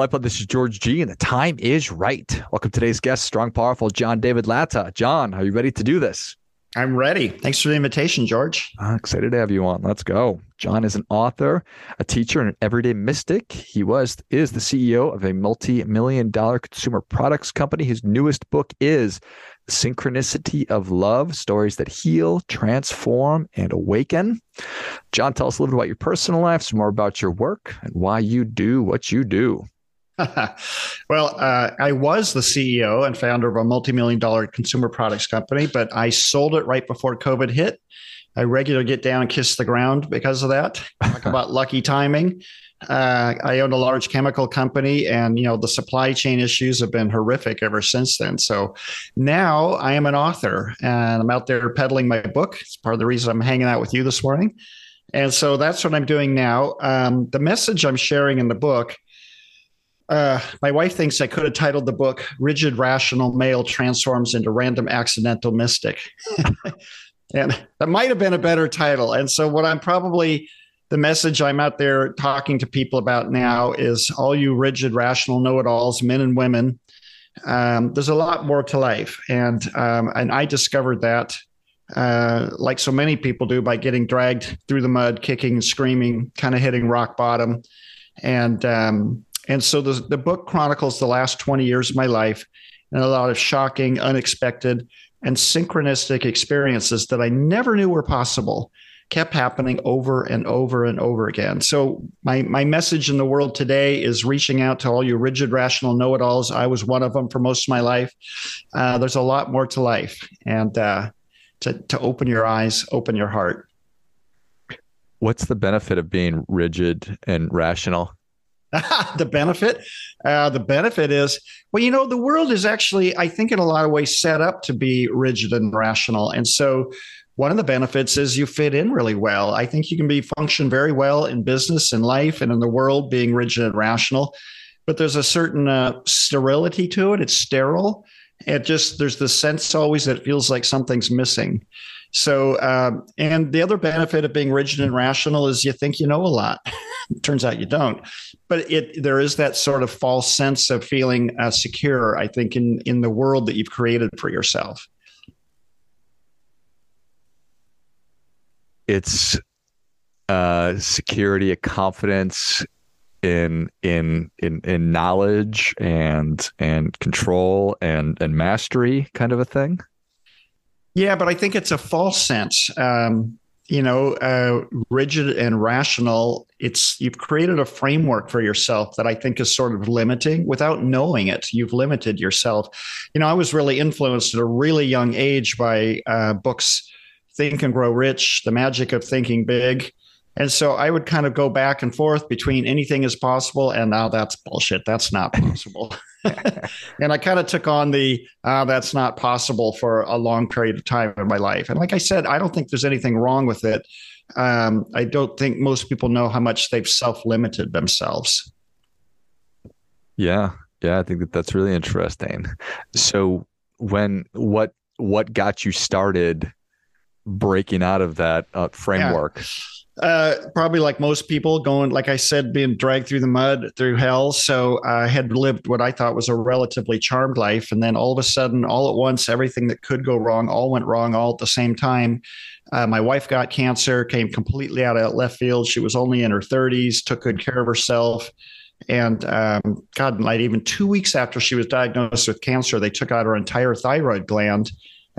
Lifeblood, this is George G, and the time is right. Welcome to today's guest, strong, powerful John David Latta. John, are you ready to do this? I'm ready. Thanks for the invitation, George. Uh, excited to have you on. Let's go. John is an author, a teacher, and an everyday mystic. He was is the CEO of a multi-million dollar consumer products company. His newest book is Synchronicity of Love: Stories that Heal, Transform, and Awaken. John, tell us a little bit about your personal life, some more about your work, and why you do what you do. well, uh, I was the CEO and founder of a multi-million dollar consumer products company, but I sold it right before COVID hit. I regularly get down and kiss the ground because of that. Talk about lucky timing. Uh, I owned a large chemical company, and you know the supply chain issues have been horrific ever since then. So now I am an author, and I'm out there peddling my book. It's part of the reason I'm hanging out with you this morning. And so that's what I'm doing now. Um, the message I'm sharing in the book. Uh, my wife thinks I could have titled the book "Rigid Rational Male Transforms into Random Accidental Mystic," and that might have been a better title. And so, what I'm probably the message I'm out there talking to people about now is all you rigid, rational know it alls, men and women. Um, there's a lot more to life. And, um, and I discovered that, uh, like so many people do, by getting dragged through the mud, kicking and screaming, kind of hitting rock bottom. And, um, and so the, the book chronicles the last 20 years of my life and a lot of shocking, unexpected, and synchronistic experiences that I never knew were possible kept happening over and over and over again. So my my message in the world today is reaching out to all you rigid, rational know-it-alls. I was one of them for most of my life. Uh, there's a lot more to life, and uh, to to open your eyes, open your heart. What's the benefit of being rigid and rational? the benefit uh, the benefit is well you know the world is actually i think in a lot of ways set up to be rigid and rational and so one of the benefits is you fit in really well. I think you can be function very well in business and life and in the world being rigid and rational, but there's a certain uh, sterility to it. It's sterile. It just there's the sense always that it feels like something's missing. So, um, and the other benefit of being rigid and rational is you think you know a lot. Turns out you don't. But it there is that sort of false sense of feeling uh, secure. I think in in the world that you've created for yourself. it's uh, security, a confidence in in in in knowledge and and control and and mastery kind of a thing yeah but i think it's a false sense um you know uh rigid and rational it's you've created a framework for yourself that i think is sort of limiting without knowing it you've limited yourself you know i was really influenced at a really young age by uh books Think and Grow Rich, The Magic of Thinking Big. And so I would kind of go back and forth between anything is possible and now that's bullshit. That's not possible. and I kind of took on the uh, that's not possible for a long period of time in my life. And like I said, I don't think there's anything wrong with it. Um, I don't think most people know how much they've self limited themselves. Yeah. Yeah. I think that that's really interesting. So, when what what got you started breaking out of that uh, framework? Yeah. Uh, probably like most people going, like I said, being dragged through the mud, through hell. So I had lived what I thought was a relatively charmed life. And then all of a sudden, all at once, everything that could go wrong all went wrong all at the same time. Uh, my wife got cancer, came completely out of left field. She was only in her 30s, took good care of herself. And um, God, like even two weeks after she was diagnosed with cancer, they took out her entire thyroid gland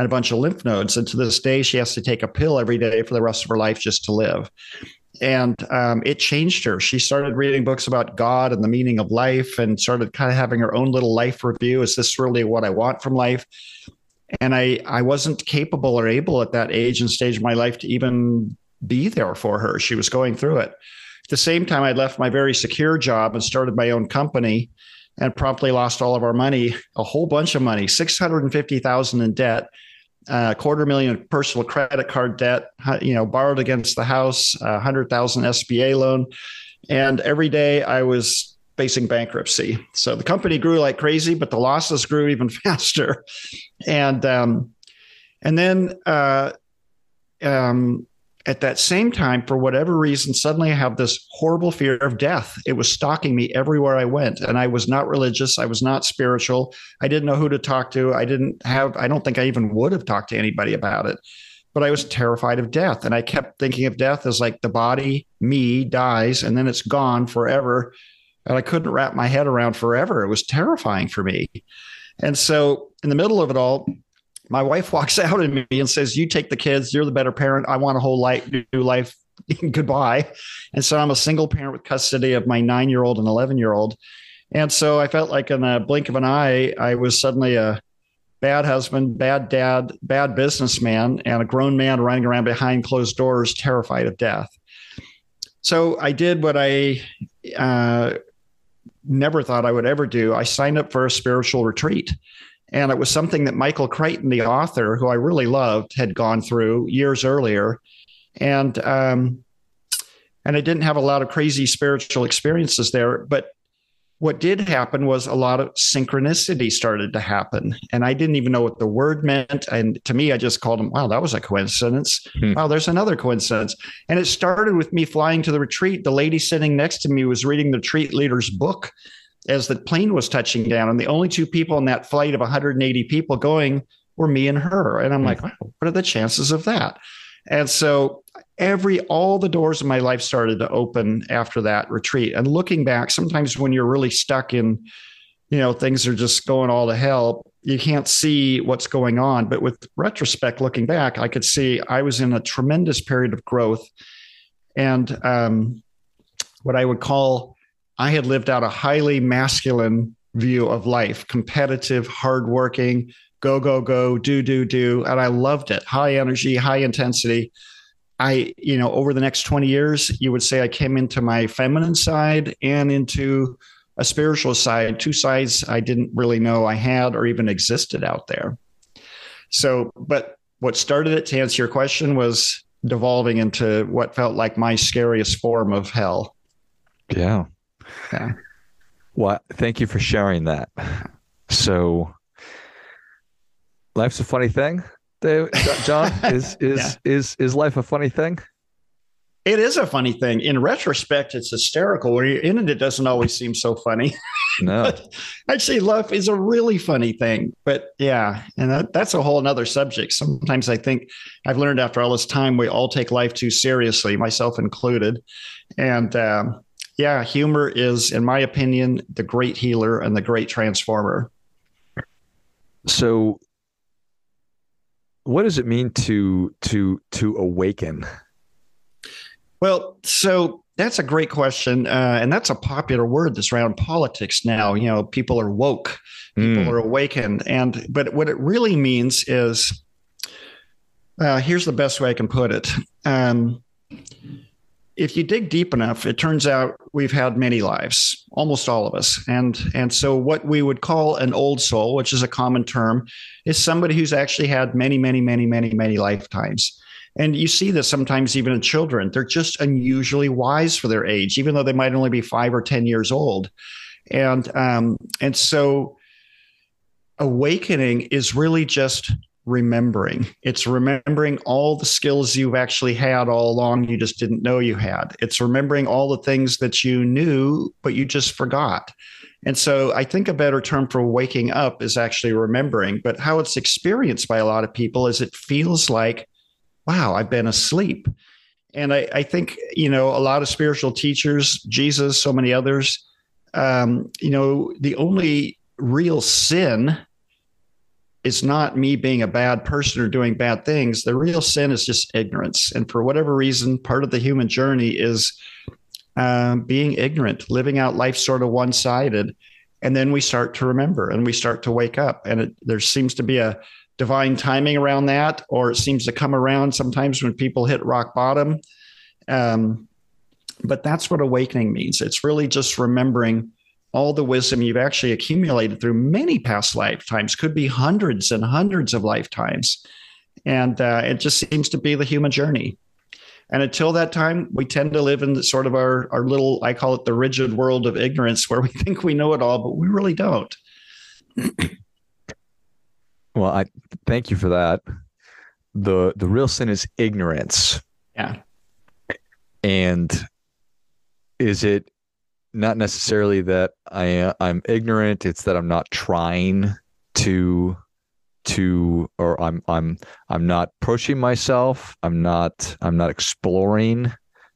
and a bunch of lymph nodes. And to this day, she has to take a pill every day for the rest of her life just to live. And um, it changed her. She started reading books about God and the meaning of life and started kind of having her own little life review. Is this really what I want from life? And I, I wasn't capable or able at that age and stage of my life to even be there for her. She was going through it. At the same time, I'd left my very secure job and started my own company and promptly lost all of our money, a whole bunch of money, 650,000 in debt uh, quarter million personal credit card debt, you know, borrowed against the house, a hundred thousand SBA loan. And every day I was facing bankruptcy. So the company grew like crazy, but the losses grew even faster. And, um, and then, uh, um, at that same time, for whatever reason, suddenly I have this horrible fear of death. It was stalking me everywhere I went. And I was not religious. I was not spiritual. I didn't know who to talk to. I didn't have, I don't think I even would have talked to anybody about it. But I was terrified of death. And I kept thinking of death as like the body, me, dies, and then it's gone forever. And I couldn't wrap my head around forever. It was terrifying for me. And so, in the middle of it all, my wife walks out at me and says, "You take the kids. You're the better parent. I want a whole life, new life. Goodbye." And so I'm a single parent with custody of my nine year old and eleven year old. And so I felt like in a blink of an eye, I was suddenly a bad husband, bad dad, bad businessman, and a grown man running around behind closed doors, terrified of death. So I did what I uh, never thought I would ever do. I signed up for a spiritual retreat. And it was something that Michael Crichton, the author, who I really loved, had gone through years earlier. And um, and I didn't have a lot of crazy spiritual experiences there, but what did happen was a lot of synchronicity started to happen. And I didn't even know what the word meant. And to me, I just called them, wow, that was a coincidence. Hmm. Wow, there's another coincidence. And it started with me flying to the retreat. The lady sitting next to me was reading the retreat leader's book as the plane was touching down. And the only two people in that flight of 180 people going were me and her. And I'm like, what are the chances of that? And so every all the doors of my life started to open after that retreat. And looking back, sometimes when you're really stuck in, you know, things are just going all to hell, you can't see what's going on. But with retrospect, looking back, I could see I was in a tremendous period of growth. And um, what I would call I had lived out a highly masculine view of life, competitive, hardworking, go, go, go, do, do, do. And I loved it. High energy, high intensity. I, you know, over the next 20 years, you would say I came into my feminine side and into a spiritual side, two sides I didn't really know I had or even existed out there. So, but what started it to answer your question was devolving into what felt like my scariest form of hell. Yeah. Yeah. Well, thank you for sharing that. So, life's a funny thing. John, is is yeah. is is life a funny thing? It is a funny thing. In retrospect, it's hysterical. When you're in it, it doesn't always seem so funny. No. actually, life is a really funny thing. But yeah, and that, that's a whole other subject. Sometimes I think I've learned after all this time, we all take life too seriously, myself included. And um, yeah, humor is, in my opinion, the great healer and the great transformer. So, what does it mean to to to awaken? Well, so that's a great question, uh, and that's a popular word that's around politics now. You know, people are woke, people mm. are awakened, and but what it really means is, uh, here's the best way I can put it. Um, if you dig deep enough, it turns out we've had many lives, almost all of us. And and so what we would call an old soul, which is a common term, is somebody who's actually had many, many, many, many, many lifetimes. And you see this sometimes even in children. They're just unusually wise for their age, even though they might only be five or 10 years old. And um, and so awakening is really just remembering. It's remembering all the skills you've actually had all along, you just didn't know you had. It's remembering all the things that you knew, but you just forgot. And so I think a better term for waking up is actually remembering. But how it's experienced by a lot of people is it feels like, wow, I've been asleep. And I, I think, you know, a lot of spiritual teachers, Jesus, so many others, um, you know, the only real sin it's not me being a bad person or doing bad things. The real sin is just ignorance. And for whatever reason, part of the human journey is um, being ignorant, living out life sort of one sided. And then we start to remember and we start to wake up. And it, there seems to be a divine timing around that, or it seems to come around sometimes when people hit rock bottom. Um, but that's what awakening means. It's really just remembering all the wisdom you've actually accumulated through many past lifetimes, could be hundreds and hundreds of lifetimes. And uh, it just seems to be the human journey. And until that time, we tend to live in sort of our, our little, I call it the rigid world of ignorance, where we think we know it all, but we really don't. well, I thank you for that. The the real sin is ignorance. Yeah. And is it not necessarily that I I'm ignorant, it's that I'm not trying to to or I'm I'm I'm not pushing myself, I'm not I'm not exploring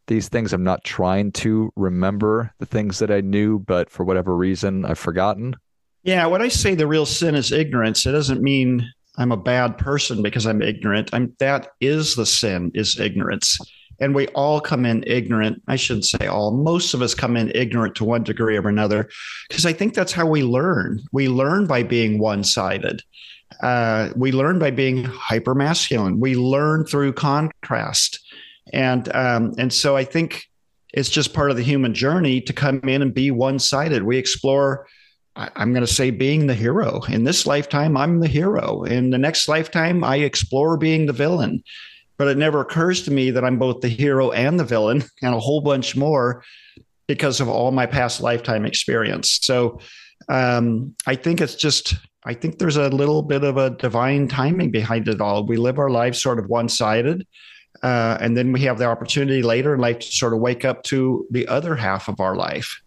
these things. I'm not trying to remember the things that I knew, but for whatever reason I've forgotten. Yeah, when I say the real sin is ignorance, it doesn't mean I'm a bad person because I'm ignorant. I'm that is the sin is ignorance. And we all come in ignorant. I shouldn't say all. Most of us come in ignorant to one degree or another because I think that's how we learn. We learn by being one-sided. Uh, we learn by being hyper masculine. We learn through contrast, and um, and so I think it's just part of the human journey to come in and be one-sided. We explore I'm going to say being the hero. In this lifetime, I'm the hero. In the next lifetime, I explore being the villain. But it never occurs to me that I'm both the hero and the villain and a whole bunch more because of all my past lifetime experience. So um, I think it's just, I think there's a little bit of a divine timing behind it all. We live our lives sort of one sided. Uh, and then we have the opportunity later in life to sort of wake up to the other half of our life.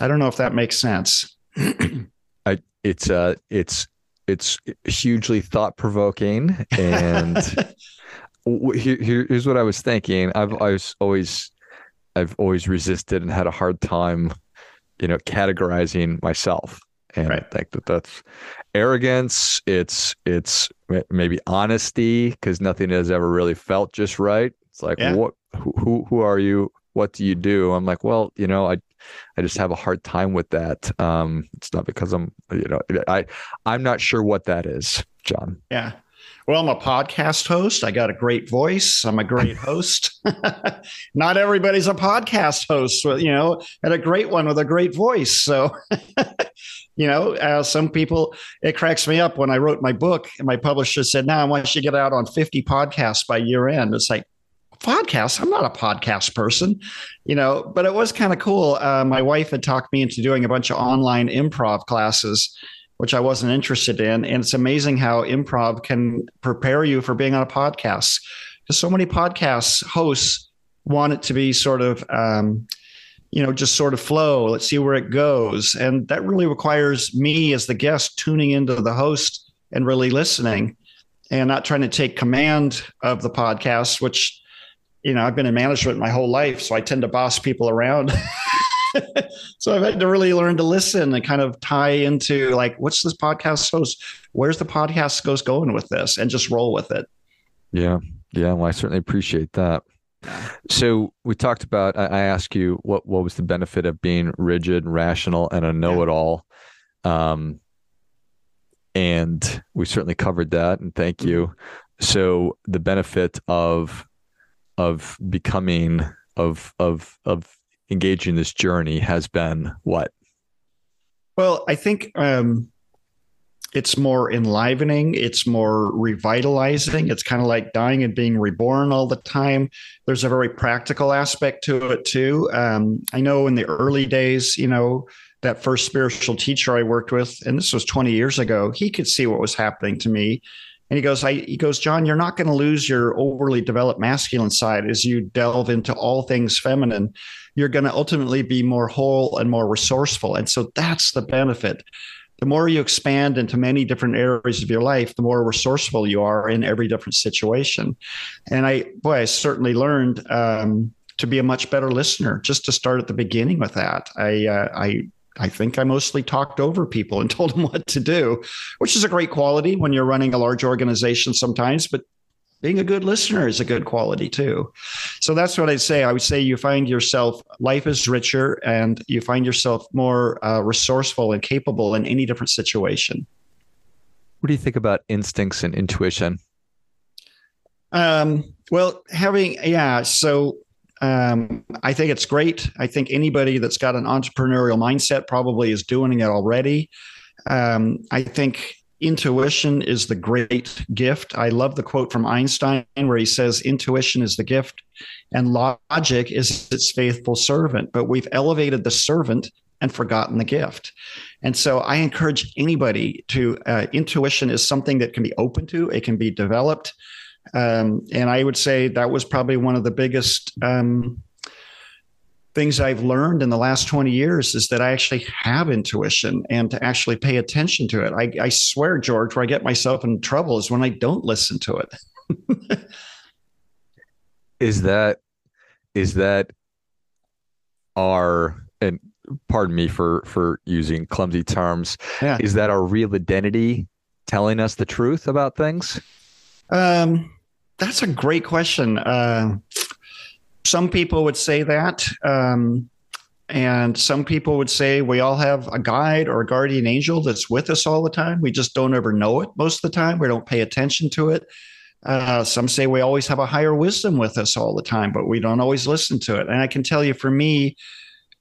I don't know if that makes sense. I, it's uh it's it's hugely thought provoking and here, here's what I was thinking. I've I was always I've always resisted and had a hard time, you know, categorizing myself. And right. I think that that's arrogance. It's it's maybe honesty because nothing has ever really felt just right. It's like yeah. what who who are you? What do you do? I'm like, well, you know, I I just have a hard time with that. Um, it's not because I'm, you know, I I'm not sure what that is, John. Yeah. Well, I'm a podcast host. I got a great voice. I'm a great host. Not everybody's a podcast host, you know, and a great one with a great voice. So, you know, uh, some people, it cracks me up when I wrote my book and my publisher said, now I want you to get out on 50 podcasts by year end. It's like, podcast. I'm not a podcast person, you know, but it was kind of cool. Uh, my wife had talked me into doing a bunch of online improv classes, which I wasn't interested in. And it's amazing how improv can prepare you for being on a podcast. Because so many podcast hosts want it to be sort of, um, you know, just sort of flow. Let's see where it goes. And that really requires me as the guest tuning into the host and really listening and not trying to take command of the podcast, which you know, I've been in management my whole life, so I tend to boss people around. so I've had to really learn to listen and kind of tie into like, what's this podcast host? Where's the podcast goes going with this, and just roll with it. Yeah, yeah. Well, I certainly appreciate that. So we talked about. I, I asked you what what was the benefit of being rigid, rational, and a know-it-all. Um, and we certainly covered that, and thank mm-hmm. you. So the benefit of of becoming of of of engaging this journey has been what? Well, I think um, it's more enlivening. It's more revitalizing. It's kind of like dying and being reborn all the time. There's a very practical aspect to it too. Um, I know in the early days, you know, that first spiritual teacher I worked with, and this was 20 years ago, he could see what was happening to me. And he goes, I, he goes, John, you're not going to lose your overly developed masculine side as you delve into all things feminine. You're going to ultimately be more whole and more resourceful. And so that's the benefit. The more you expand into many different areas of your life, the more resourceful you are in every different situation. And I, boy, I certainly learned um, to be a much better listener. Just to start at the beginning with that, I, uh, I I think I mostly talked over people and told them what to do, which is a great quality when you're running a large organization sometimes, but being a good listener is a good quality too. So that's what I'd say. I would say you find yourself, life is richer and you find yourself more uh, resourceful and capable in any different situation. What do you think about instincts and intuition? Um, well, having, yeah. So um, I think it's great. I think anybody that's got an entrepreneurial mindset probably is doing it already. Um, I think intuition is the great gift. I love the quote from Einstein where he says, Intuition is the gift and logic is its faithful servant. But we've elevated the servant and forgotten the gift. And so I encourage anybody to, uh, intuition is something that can be open to, it can be developed. Um, and I would say that was probably one of the biggest um, things I've learned in the last 20 years is that I actually have intuition and to actually pay attention to it. I, I swear, George, where I get myself in trouble is when I don't listen to it. is that is that our and pardon me for for using clumsy terms yeah. is that our real identity telling us the truth about things um that's a great question uh, some people would say that um, and some people would say we all have a guide or a guardian angel that's with us all the time we just don't ever know it most of the time we don't pay attention to it uh, some say we always have a higher wisdom with us all the time, but we don't always listen to it. And I can tell you, for me,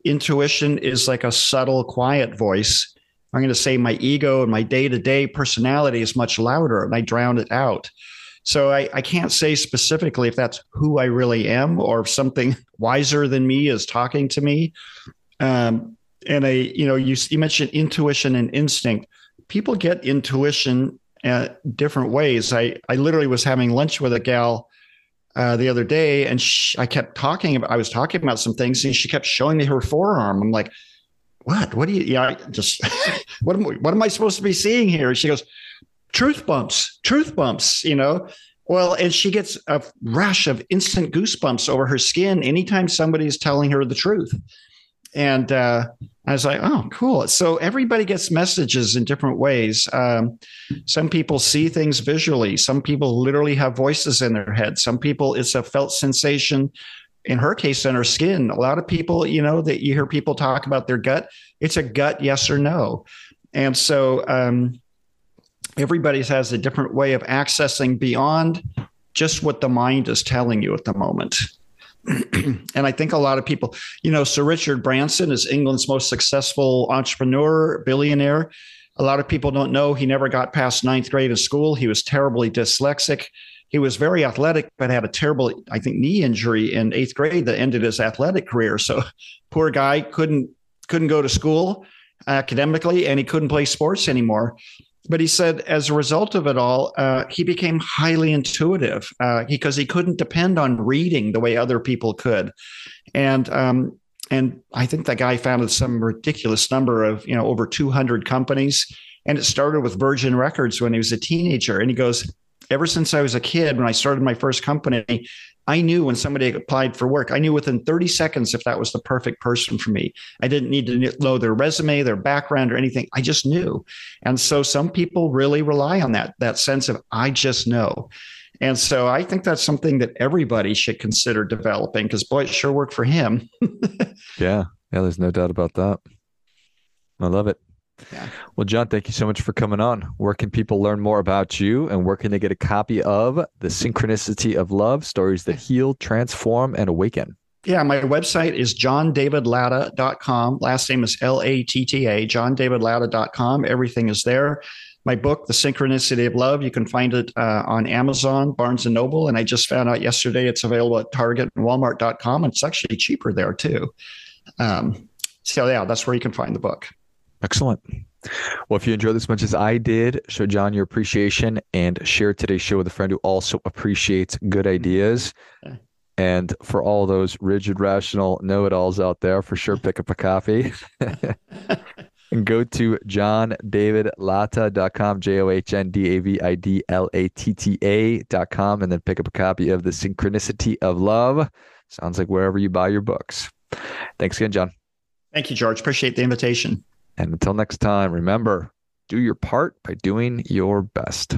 intuition is like a subtle, quiet voice. I'm going to say my ego and my day to day personality is much louder, and I drown it out. So I, I can't say specifically if that's who I really am or if something wiser than me is talking to me. Um, and I, you know, you, you mentioned intuition and instinct. People get intuition uh, different ways. I, I literally was having lunch with a gal uh, the other day, and she, I kept talking about. I was talking about some things, and she kept showing me her forearm. I'm like, "What? What do you? Yeah, just what am what am I supposed to be seeing here?" She goes, "Truth bumps, truth bumps." You know. Well, and she gets a rush of instant goosebumps over her skin anytime somebody's telling her the truth. And uh, I was like, oh, cool. So everybody gets messages in different ways. Um, some people see things visually. Some people literally have voices in their head. Some people, it's a felt sensation. In her case, in her skin. A lot of people, you know, that you hear people talk about their gut. It's a gut yes or no. And so um, everybody has a different way of accessing beyond just what the mind is telling you at the moment. and I think a lot of people, you know, Sir Richard Branson is England's most successful entrepreneur, billionaire. A lot of people don't know he never got past ninth grade in school. He was terribly dyslexic. He was very athletic, but had a terrible, I think, knee injury in eighth grade that ended his athletic career. So, poor guy couldn't couldn't go to school academically, and he couldn't play sports anymore but he said as a result of it all, uh, he became highly intuitive uh, because he couldn't depend on reading the way other people could, and um, and I think that guy founded some ridiculous number of you know over 200 companies, and it started with Virgin Records when he was a teenager, and he goes. Ever since I was a kid, when I started my first company, I knew when somebody applied for work, I knew within 30 seconds if that was the perfect person for me. I didn't need to know their resume, their background, or anything. I just knew. And so some people really rely on that, that sense of I just know. And so I think that's something that everybody should consider developing because boy, it sure worked for him. yeah. Yeah, there's no doubt about that. I love it. Yeah. Well, John, thank you so much for coming on. Where can people learn more about you and where can they get a copy of The Synchronicity of Love Stories that Heal, Transform, and Awaken? Yeah, my website is johndavidlatta.com. Last name is L A T T A, johndavidlatta.com. Everything is there. My book, The Synchronicity of Love, you can find it uh, on Amazon, Barnes and Noble. And I just found out yesterday it's available at Target and Walmart.com. And it's actually cheaper there too. Um, so, yeah, that's where you can find the book. Excellent. Well, if you enjoyed this as much as I did, show John your appreciation and share today's show with a friend who also appreciates good ideas. And for all those rigid, rational know it alls out there, for sure, pick up a copy and go to johndavidlatta.com, J O H N D A V I D L A T T A.com, and then pick up a copy of The Synchronicity of Love. Sounds like wherever you buy your books. Thanks again, John. Thank you, George. Appreciate the invitation. And until next time, remember do your part by doing your best.